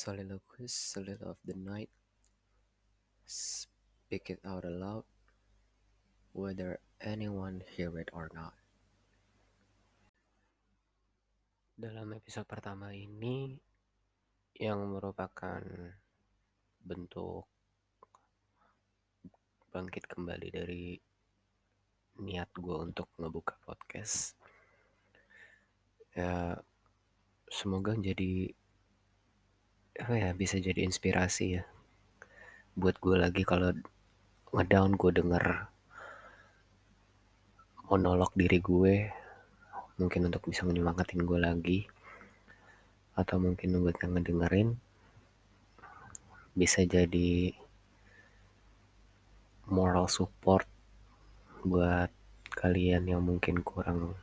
Soliloquies, little of the night. Speak it out aloud, whether anyone hear it or not. Dalam episode pertama ini, yang merupakan bentuk bangkit kembali dari niat gue untuk ngebuka podcast. Ya, semoga jadi apa ya bisa jadi inspirasi ya. Buat gue lagi kalau ngedown gue denger monolog diri gue mungkin untuk bisa menyemangatin gue lagi atau mungkin buat yang ngedengerin bisa jadi moral support buat kalian yang mungkin kurang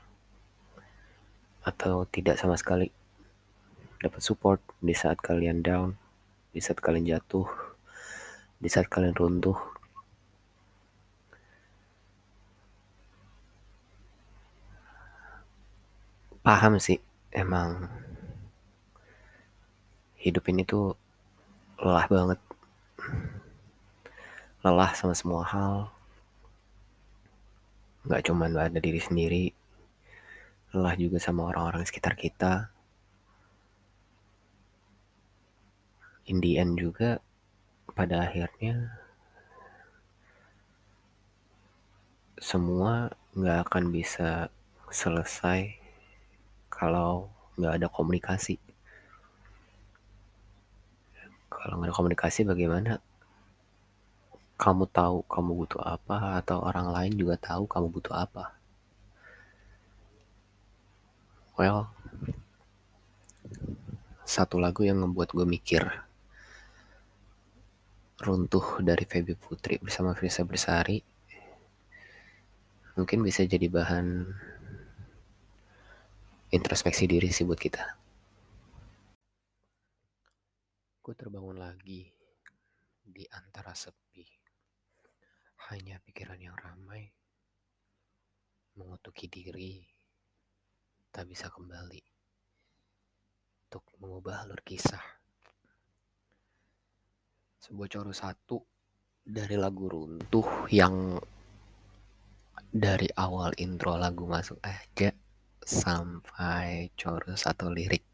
atau tidak sama sekali dapat support di saat kalian down, di saat kalian jatuh, di saat kalian runtuh. Paham sih, emang hidup ini tuh lelah banget. Lelah sama semua hal. Gak cuma ada diri sendiri, lelah juga sama orang-orang sekitar kita. In the end juga pada akhirnya semua nggak akan bisa selesai kalau nggak ada komunikasi. Kalau nggak ada komunikasi bagaimana? Kamu tahu kamu butuh apa atau orang lain juga tahu kamu butuh apa. Well, satu lagu yang membuat gue mikir runtuh dari Feby Putri bersama Frisa Bersari mungkin bisa jadi bahan introspeksi diri sih buat kita. Gue terbangun lagi di antara sepi. Hanya pikiran yang ramai mengutuki diri tak bisa kembali untuk mengubah alur kisah. Sebuah coro satu dari lagu runtuh yang dari awal intro lagu masuk aja sampai coro satu lirik.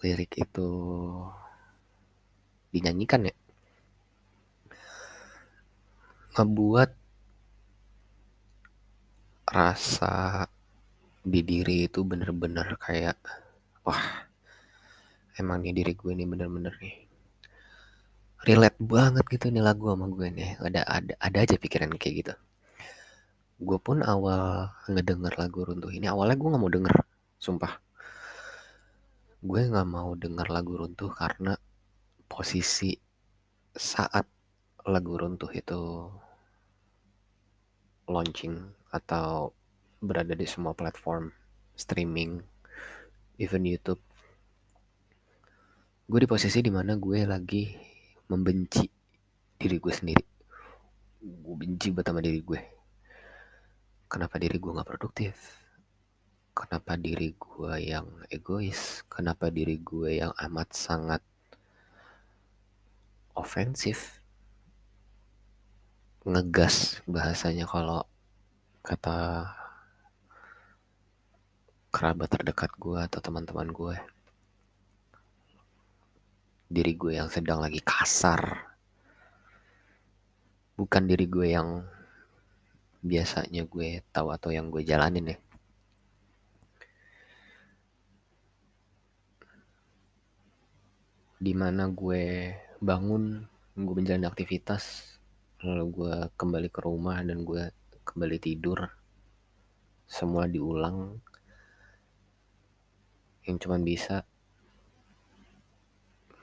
Lirik itu dinyanyikan ya. Ngebuat rasa di diri itu bener-bener kayak wah emang nih diri gue nih bener-bener nih relate banget gitu nih lagu sama gue nih. Ada ada ada aja pikiran kayak gitu. Gue pun awal ngedenger lagu runtuh ini awalnya gue nggak mau denger sumpah. Gue nggak mau denger lagu runtuh karena posisi saat lagu runtuh itu launching atau berada di semua platform streaming, even YouTube. Gue di posisi di mana gue lagi membenci diri gue sendiri. Gue benci banget sama diri gue. Kenapa diri gue gak produktif? Kenapa diri gue yang egois? Kenapa diri gue yang amat sangat ofensif? Ngegas bahasanya kalau kata kerabat terdekat gue atau teman-teman gue diri gue yang sedang lagi kasar. Bukan diri gue yang biasanya gue tahu atau yang gue jalanin ya. Di mana gue bangun gue menjalani aktivitas lalu gue kembali ke rumah dan gue kembali tidur. Semua diulang. Yang cuma bisa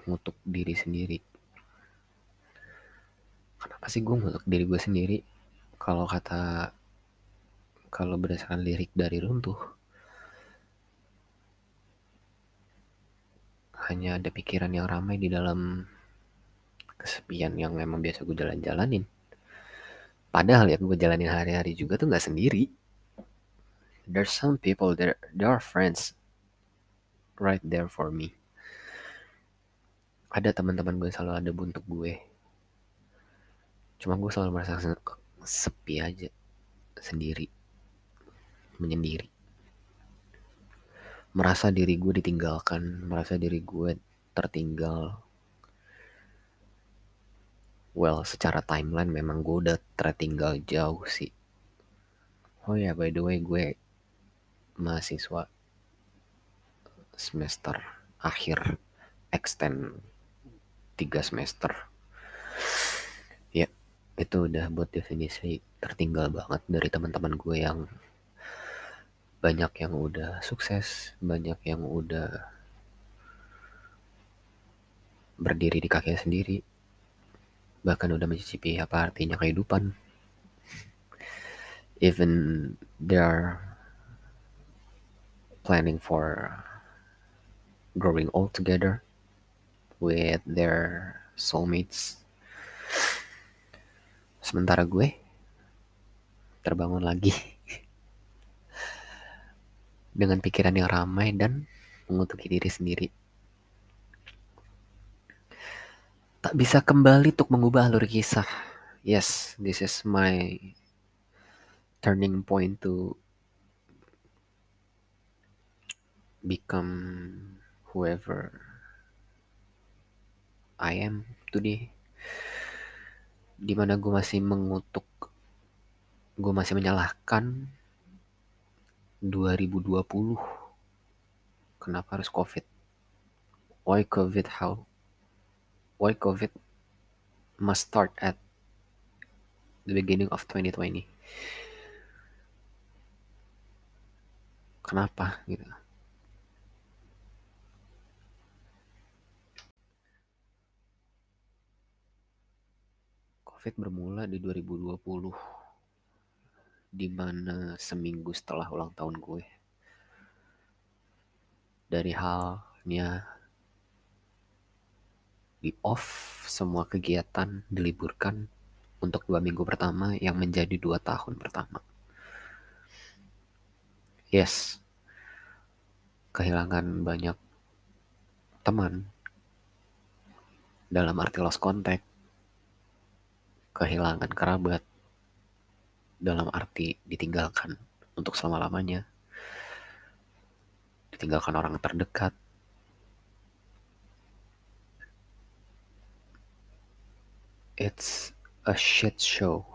ngutuk diri sendiri kenapa sih gue ngutuk diri gue sendiri kalau kata kalau berdasarkan lirik dari runtuh hanya ada pikiran yang ramai di dalam kesepian yang memang biasa gue jalan-jalanin. Padahal ya gue jalanin hari-hari juga tuh nggak sendiri. There's some people there, there are friends right there for me. Ada teman-teman gue selalu ada untuk gue. Cuma gue selalu merasa sepi aja. Sendiri. Menyendiri. Merasa diri gue ditinggalkan. Merasa diri gue tertinggal. Well secara timeline memang gue udah tertinggal jauh sih. Oh ya by the way gue mahasiswa semester akhir extend tiga semester. Ya itu udah buat definisi tertinggal banget dari teman-teman gue yang banyak yang udah sukses banyak yang udah berdiri di kakinya sendiri bahkan udah mencicipi apa artinya kehidupan. Even they are planning for growing old together with their soulmates. Sementara gue terbangun lagi. Dengan pikiran yang ramai dan mengutuki diri sendiri. Tak bisa kembali untuk mengubah alur kisah. Yes, this is my turning point to become whoever I am today. Di mana gue masih mengutuk, gue masih menyalahkan 2020. Kenapa harus COVID? Why COVID? How? why COVID must start at the beginning of 2020. Kenapa gitu? COVID bermula di 2020 di mana seminggu setelah ulang tahun gue. Dari halnya di off semua kegiatan diliburkan untuk dua minggu pertama yang menjadi dua tahun pertama. Yes, kehilangan banyak teman dalam arti lost contact, kehilangan kerabat dalam arti ditinggalkan untuk selama-lamanya, ditinggalkan orang terdekat, It's a shit show.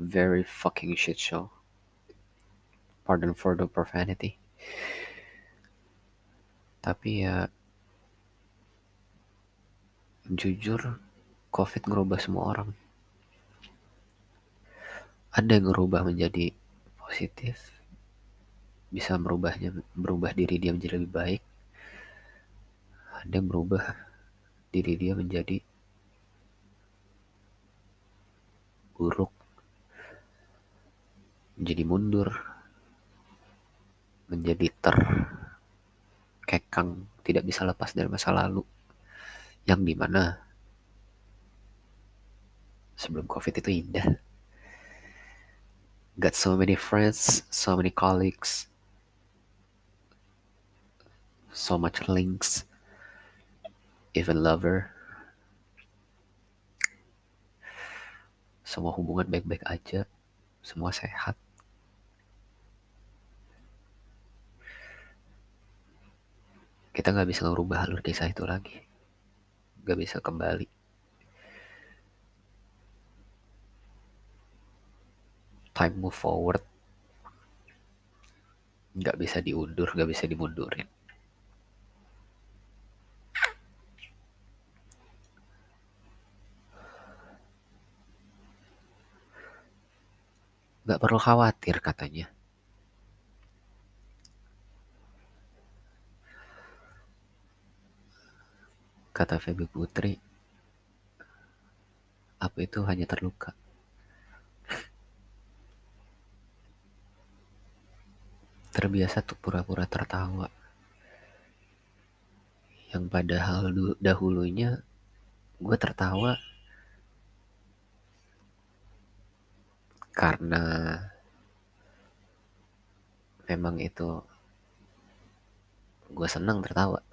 Very fucking shit show. Pardon for the profanity. Tapi ya jujur COVID ngerubah semua orang. Ada yang ngerubah menjadi positif, bisa merubahnya berubah diri dia menjadi lebih baik. Ada yang berubah diri dia menjadi buruk, menjadi mundur, menjadi terkekang, tidak bisa lepas dari masa lalu, yang di mana sebelum COVID itu indah. Got so many friends, so many colleagues, so much links, even lover. Semua hubungan baik-baik aja, semua sehat. Kita nggak bisa ngerubah alur kisah itu lagi, nggak bisa kembali. Time move forward, nggak bisa diundur, nggak bisa dimundurin. Gak perlu khawatir katanya. Kata Feby Putri, apa itu hanya terluka. Terbiasa tuh pura-pura tertawa. Yang padahal dahulunya gue tertawa karena memang itu gue senang tertawa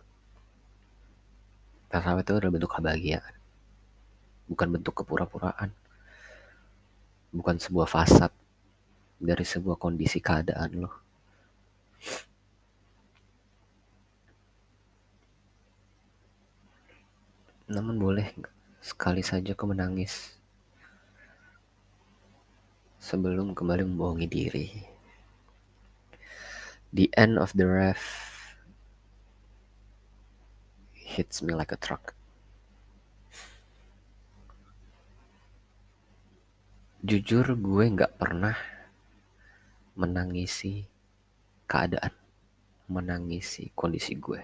Tasawuf itu adalah bentuk kebahagiaan. Bukan bentuk kepura-puraan. Bukan sebuah fasad dari sebuah kondisi keadaan lo. Namun boleh sekali saja kau menangis sebelum kembali membohongi diri. The end of the ref hits me like a truck. Jujur gue gak pernah menangisi keadaan, menangisi kondisi gue.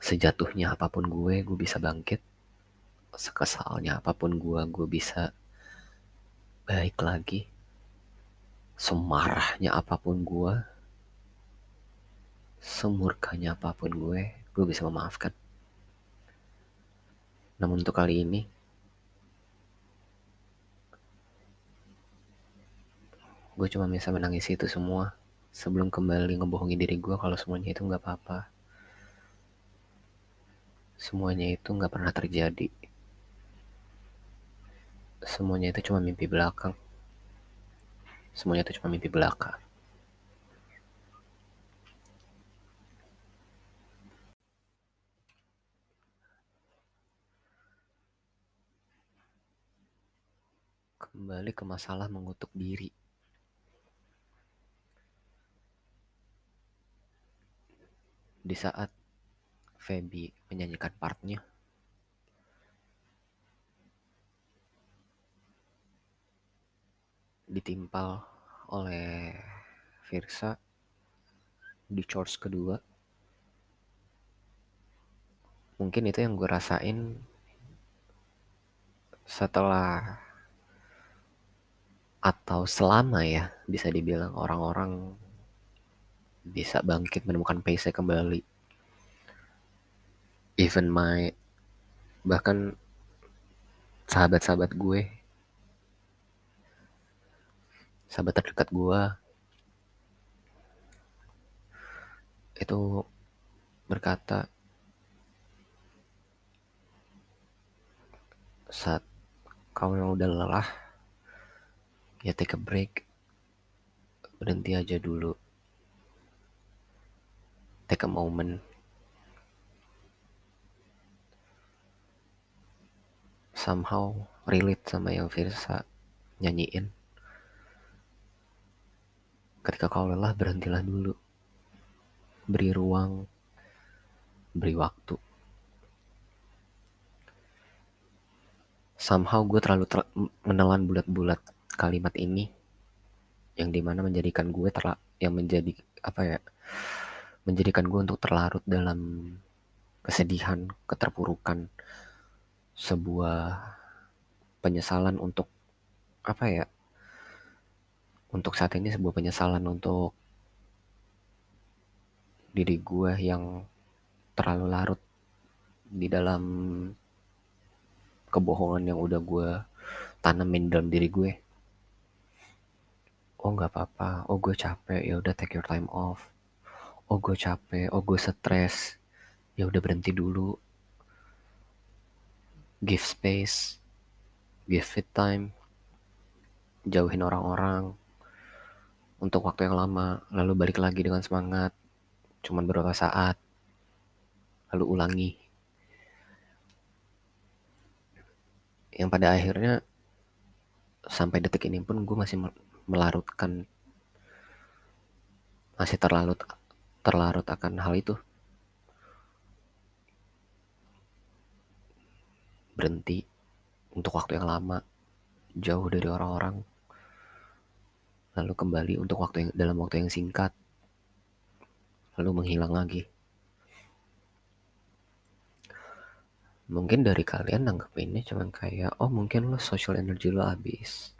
Sejatuhnya apa pun gue, gue bisa bangkit. Sekesalnya apa pun gue, gue bisa baik lagi semarahnya apa pun gue, semurkanya apa pun gue, gue bisa memaafkan. Namun untuk kali ini, gue cuma bisa menangis itu semua sebelum kembali ngebohongi diri gue kalau semuanya itu nggak apa-apa. Semuanya itu nggak pernah terjadi. Semuanya itu cuma mimpi belakang semuanya itu cuma mimpi belaka. Kembali ke masalah mengutuk diri. Di saat Feby menyanyikan partnya, ditimpal oleh Virsa di chorus kedua. Mungkin itu yang gue rasain setelah atau selama ya bisa dibilang orang-orang bisa bangkit menemukan pace kembali. Even my bahkan sahabat-sahabat gue sahabat terdekat gue itu berkata saat kau yang udah lelah ya take a break berhenti aja dulu take a moment somehow relate sama yang Virsa nyanyiin Ketika kau lelah, berhentilah dulu. Beri ruang, beri waktu. Somehow gue terlalu ter menelan bulat-bulat kalimat ini yang di mana menjadikan gue terla yang menjadi apa ya menjadikan gue untuk terlarut dalam kesedihan, keterpurukan, sebuah penyesalan untuk apa ya untuk saat ini sebuah penyesalan untuk diri gue yang terlalu larut di dalam kebohongan yang udah gue tanamin dalam diri gue. Oh nggak apa-apa, oh gue capek, ya udah take your time off. Oh gue capek, oh gue stres, ya udah berhenti dulu. Give space, give it time, jauhin orang-orang, untuk waktu yang lama, lalu balik lagi dengan semangat, cuman beberapa saat, lalu ulangi. Yang pada akhirnya sampai detik ini pun gue masih melarutkan, masih terlarut terlarut akan hal itu. Berhenti untuk waktu yang lama, jauh dari orang-orang lalu kembali untuk waktu yang dalam waktu yang singkat, lalu menghilang lagi. Mungkin dari kalian nanggep ini cuman kayak, oh mungkin lo social energy lo habis.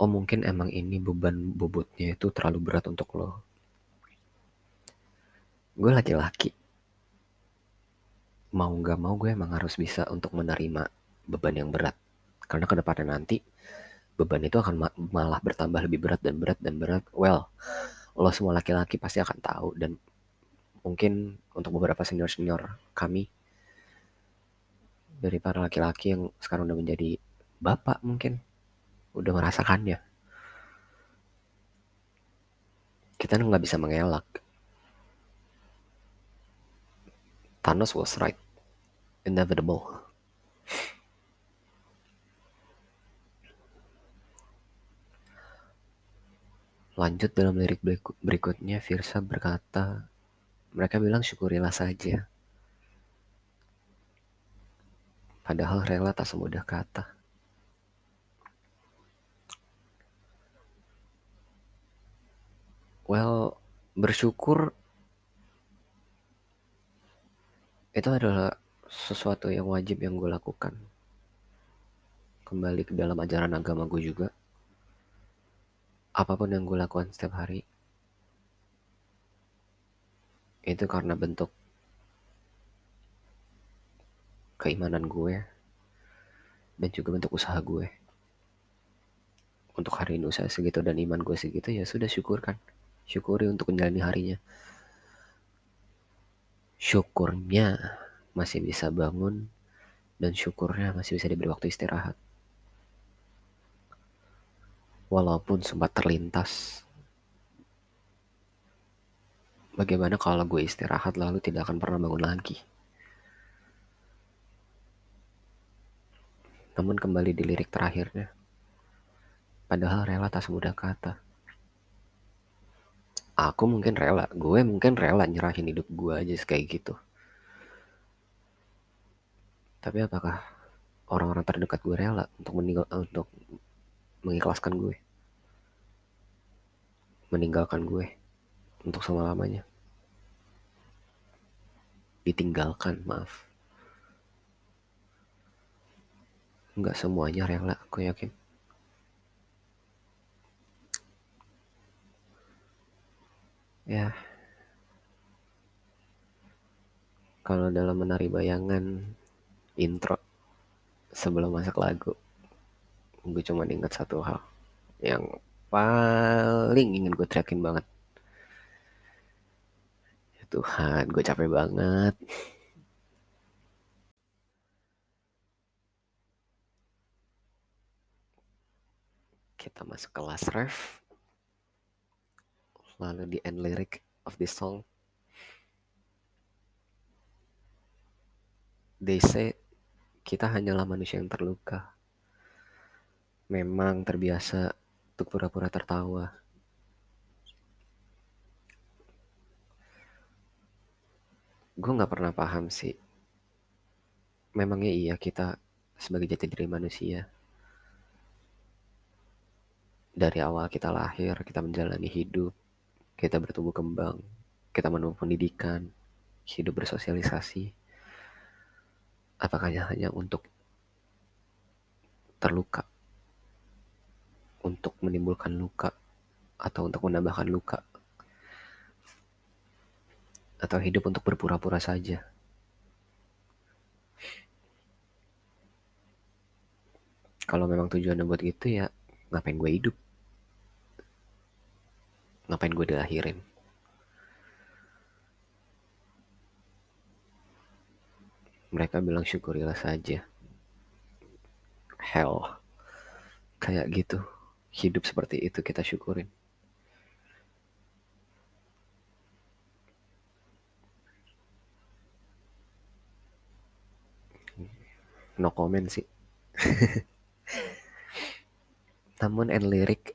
Oh mungkin emang ini beban bobotnya itu terlalu berat untuk lo. Gue laki-laki. Mau gak mau gue emang harus bisa untuk menerima beban yang berat. Karena ke depannya nanti beban itu akan malah bertambah lebih berat dan berat dan berat. Well, lo semua laki-laki pasti akan tahu dan mungkin untuk beberapa senior-senior kami dari para laki-laki yang sekarang udah menjadi bapak mungkin udah merasakannya kita nggak bisa mengelak Thanos was right inevitable Lanjut dalam lirik berikutnya, Firsa berkata, mereka bilang syukurilah saja. Padahal rela tak semudah kata. Well, bersyukur itu adalah sesuatu yang wajib yang gue lakukan. Kembali ke dalam ajaran agama gue juga. Apa pun yang gue lakukan setiap hari itu karena bentuk keimanan gue dan juga bentuk usaha gue. Untuk hari ini usaha segitu dan iman gue segitu ya sudah syukurkan. Syukuri untuk menjalani harinya syukurnya masih bisa bangun dan syukurnya masih bisa diberi waktu istirahat walaupun sempat terlintas. Bagaimana kalau gue istirahat lalu tidak akan pernah bangun lagi? Namun kembali di lirik terakhirnya. Padahal rela tak semudah kata. Aku mungkin rela, gue mungkin rela nyerahin hidup gue aja kayak gitu. Tapi apakah orang-orang terdekat gue rela untuk meninggal untuk mengikhlaskan gue? meninggalkan gue untuk selama-lamanya. Ditinggalkan, maaf. Enggak semuanya rela, aku yakin. Ya. Kalau dalam menari bayangan intro sebelum masuk lagu, gue cuma ingat satu hal yang paling ingin gue teriakin banget. Ya Tuhan, gue capek banget. Kita masuk kelas ref. Lalu di end lyric of this song. They say kita hanyalah manusia yang terluka. Memang terbiasa untuk pura-pura tertawa. Gue gak pernah paham sih. Memangnya iya kita sebagai jati diri manusia. Dari awal kita lahir, kita menjalani hidup, kita bertumbuh kembang, kita menempuh pendidikan, hidup bersosialisasi. Apakah hanya untuk terluka? untuk menimbulkan luka atau untuk menambahkan luka atau hidup untuk berpura-pura saja. Kalau memang tujuannya buat gitu ya ngapain gue hidup? Ngapain gue dilahirin? Mereka bilang syukurilah saja. Hell. Kayak gitu hidup seperti itu kita syukurin. No comment sih. Namun end lirik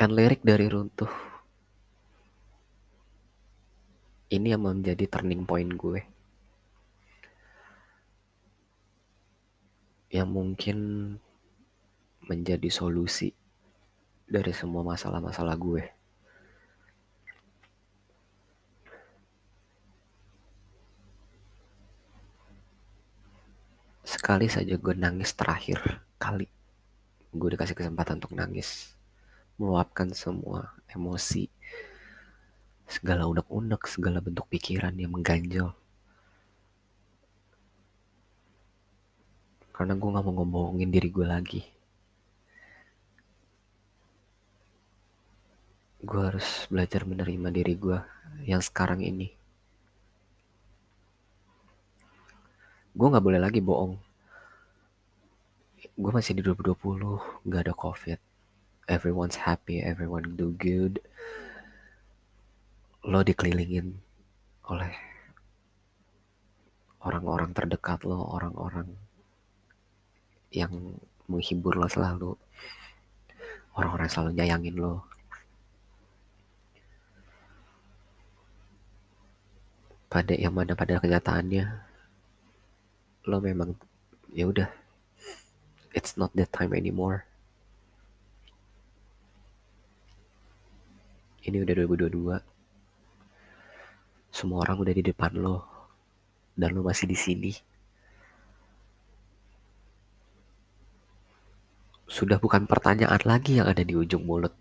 end lirik dari runtuh ini yang menjadi turning point gue. Yang mungkin menjadi solusi dari semua masalah-masalah gue. Sekali saja gue nangis terakhir kali. Gue dikasih kesempatan untuk nangis. Meluapkan semua emosi. Segala unek-unek, segala bentuk pikiran yang mengganjal. Karena gue gak mau ngomongin diri gue lagi. gue harus belajar menerima diri gue yang sekarang ini gue nggak boleh lagi bohong gue masih di 2020 nggak ada covid everyone's happy everyone do good lo dikelilingin oleh orang-orang terdekat lo orang-orang yang menghibur lo selalu orang-orang selalu nyayangin lo. Pada yang mana pada kenyataannya lo memang ya udah it's not that time anymore ini udah 2022 semua orang udah di depan lo. Dan lo masih di sini. Sudah bukan pertanyaan lagi yang ada di ujung mulut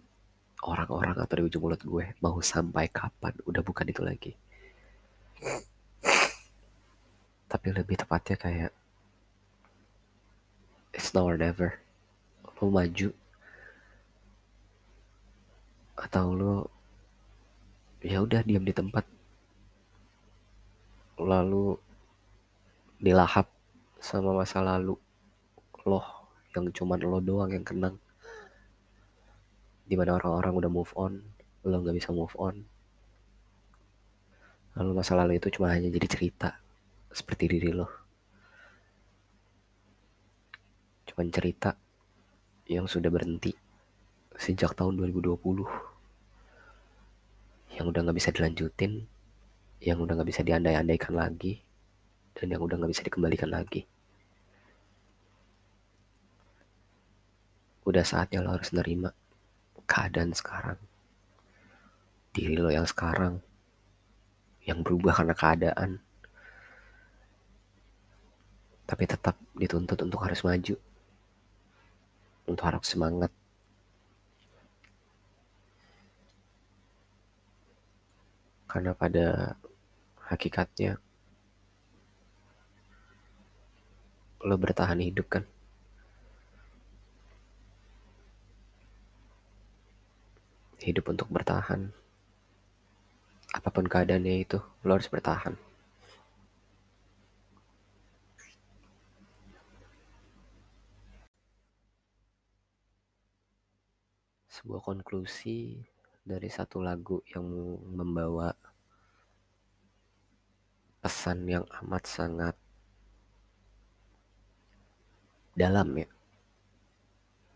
orang-orang atau di ujung mulut gue. Mau sampai kapan? Udah bukan itu lagi. Tapi lebih tepatnya kayak it's now or never. Lo maju atau lo ya udah diam di tempat. Lalu dilahap sama masa lalu lo yang cuman lo doang yang kenang. Di mana orang-orang udah move on lo nggak bisa move on. Lalu masa lalu itu cuma hanya jadi cerita seperti diri lo. Cuman cerita yang sudah berhenti sejak tahun 2020 yang udah nggak bisa dilanjutin yang udah nggak bisa diandai-andaikan lagi dan yang udah nggak bisa dikembalikan lagi. Udah saatnya lo harus nerima keadaan sekarang. Diri lo yang sekarang yang berubah karena keadaan. Tapi tetap dituntut untuk harus maju untuk harus semangat karena pada hakikatnya lo bertahan hidup kan? Hidup untuk bertahan. Apa pun keadaannya itu lo harus bertahan. Sebuah konklusi dari satu lagu yang membawa pesan yang amat sangat dalam ya.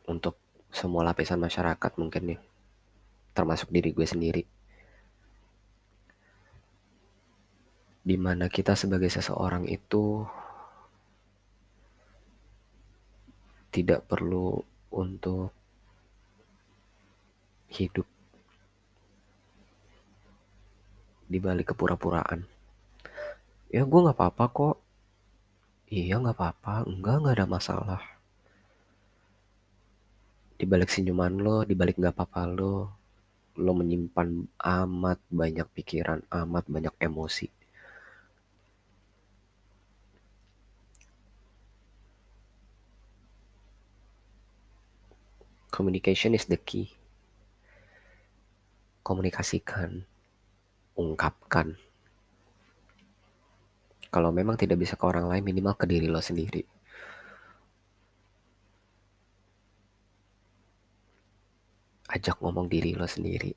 Untuk semua lapisan masyarakat mungkin nih. Termasuk diri gue sendiri. Di mana kita sebagai seseorang itu tidak perlu untuk hidup di balik kepura-puraan. Ya gue nggak apa-apa kok. Iya nggak apa-apa, enggak nggak ada masalah. Di balik senyuman lo, di balik nggak apa-apa lo, lo menyimpan amat banyak pikiran, amat banyak emosi. Communication is the key. Komunikasikan, ungkapkan. Kalau memang tidak bisa ke orang lain, minimal ke diri lo sendiri. Ajak ngomong diri lo sendiri.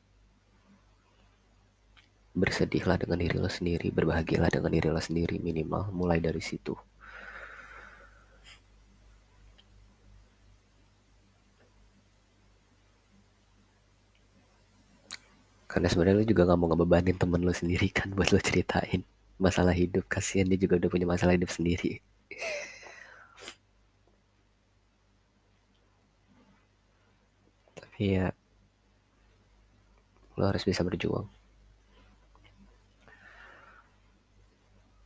Bersedihlah dengan diri lo sendiri, berbahagialah dengan diri lo sendiri minimal mulai dari situ. Karena sebenarnya lu juga gak mau ngebebanin temen lu sendiri kan buat lu ceritain masalah hidup. Kasihan dia juga udah punya masalah hidup sendiri. Tapi ya, lo harus bisa berjuang.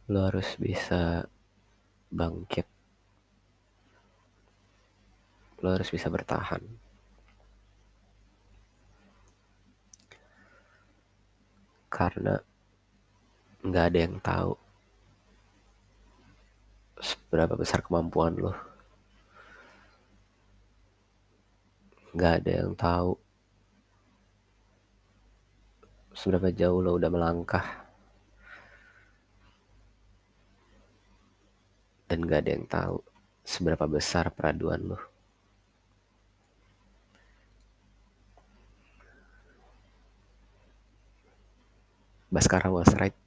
Lo harus bisa bangkit. Lo harus bisa bertahan. Karena nggak ada yang tahu seberapa besar kemampuan lo nggak ada yang tahu seberapa jauh lo udah melangkah dan gak ada yang tahu seberapa besar peraduan lo. Baskara was right.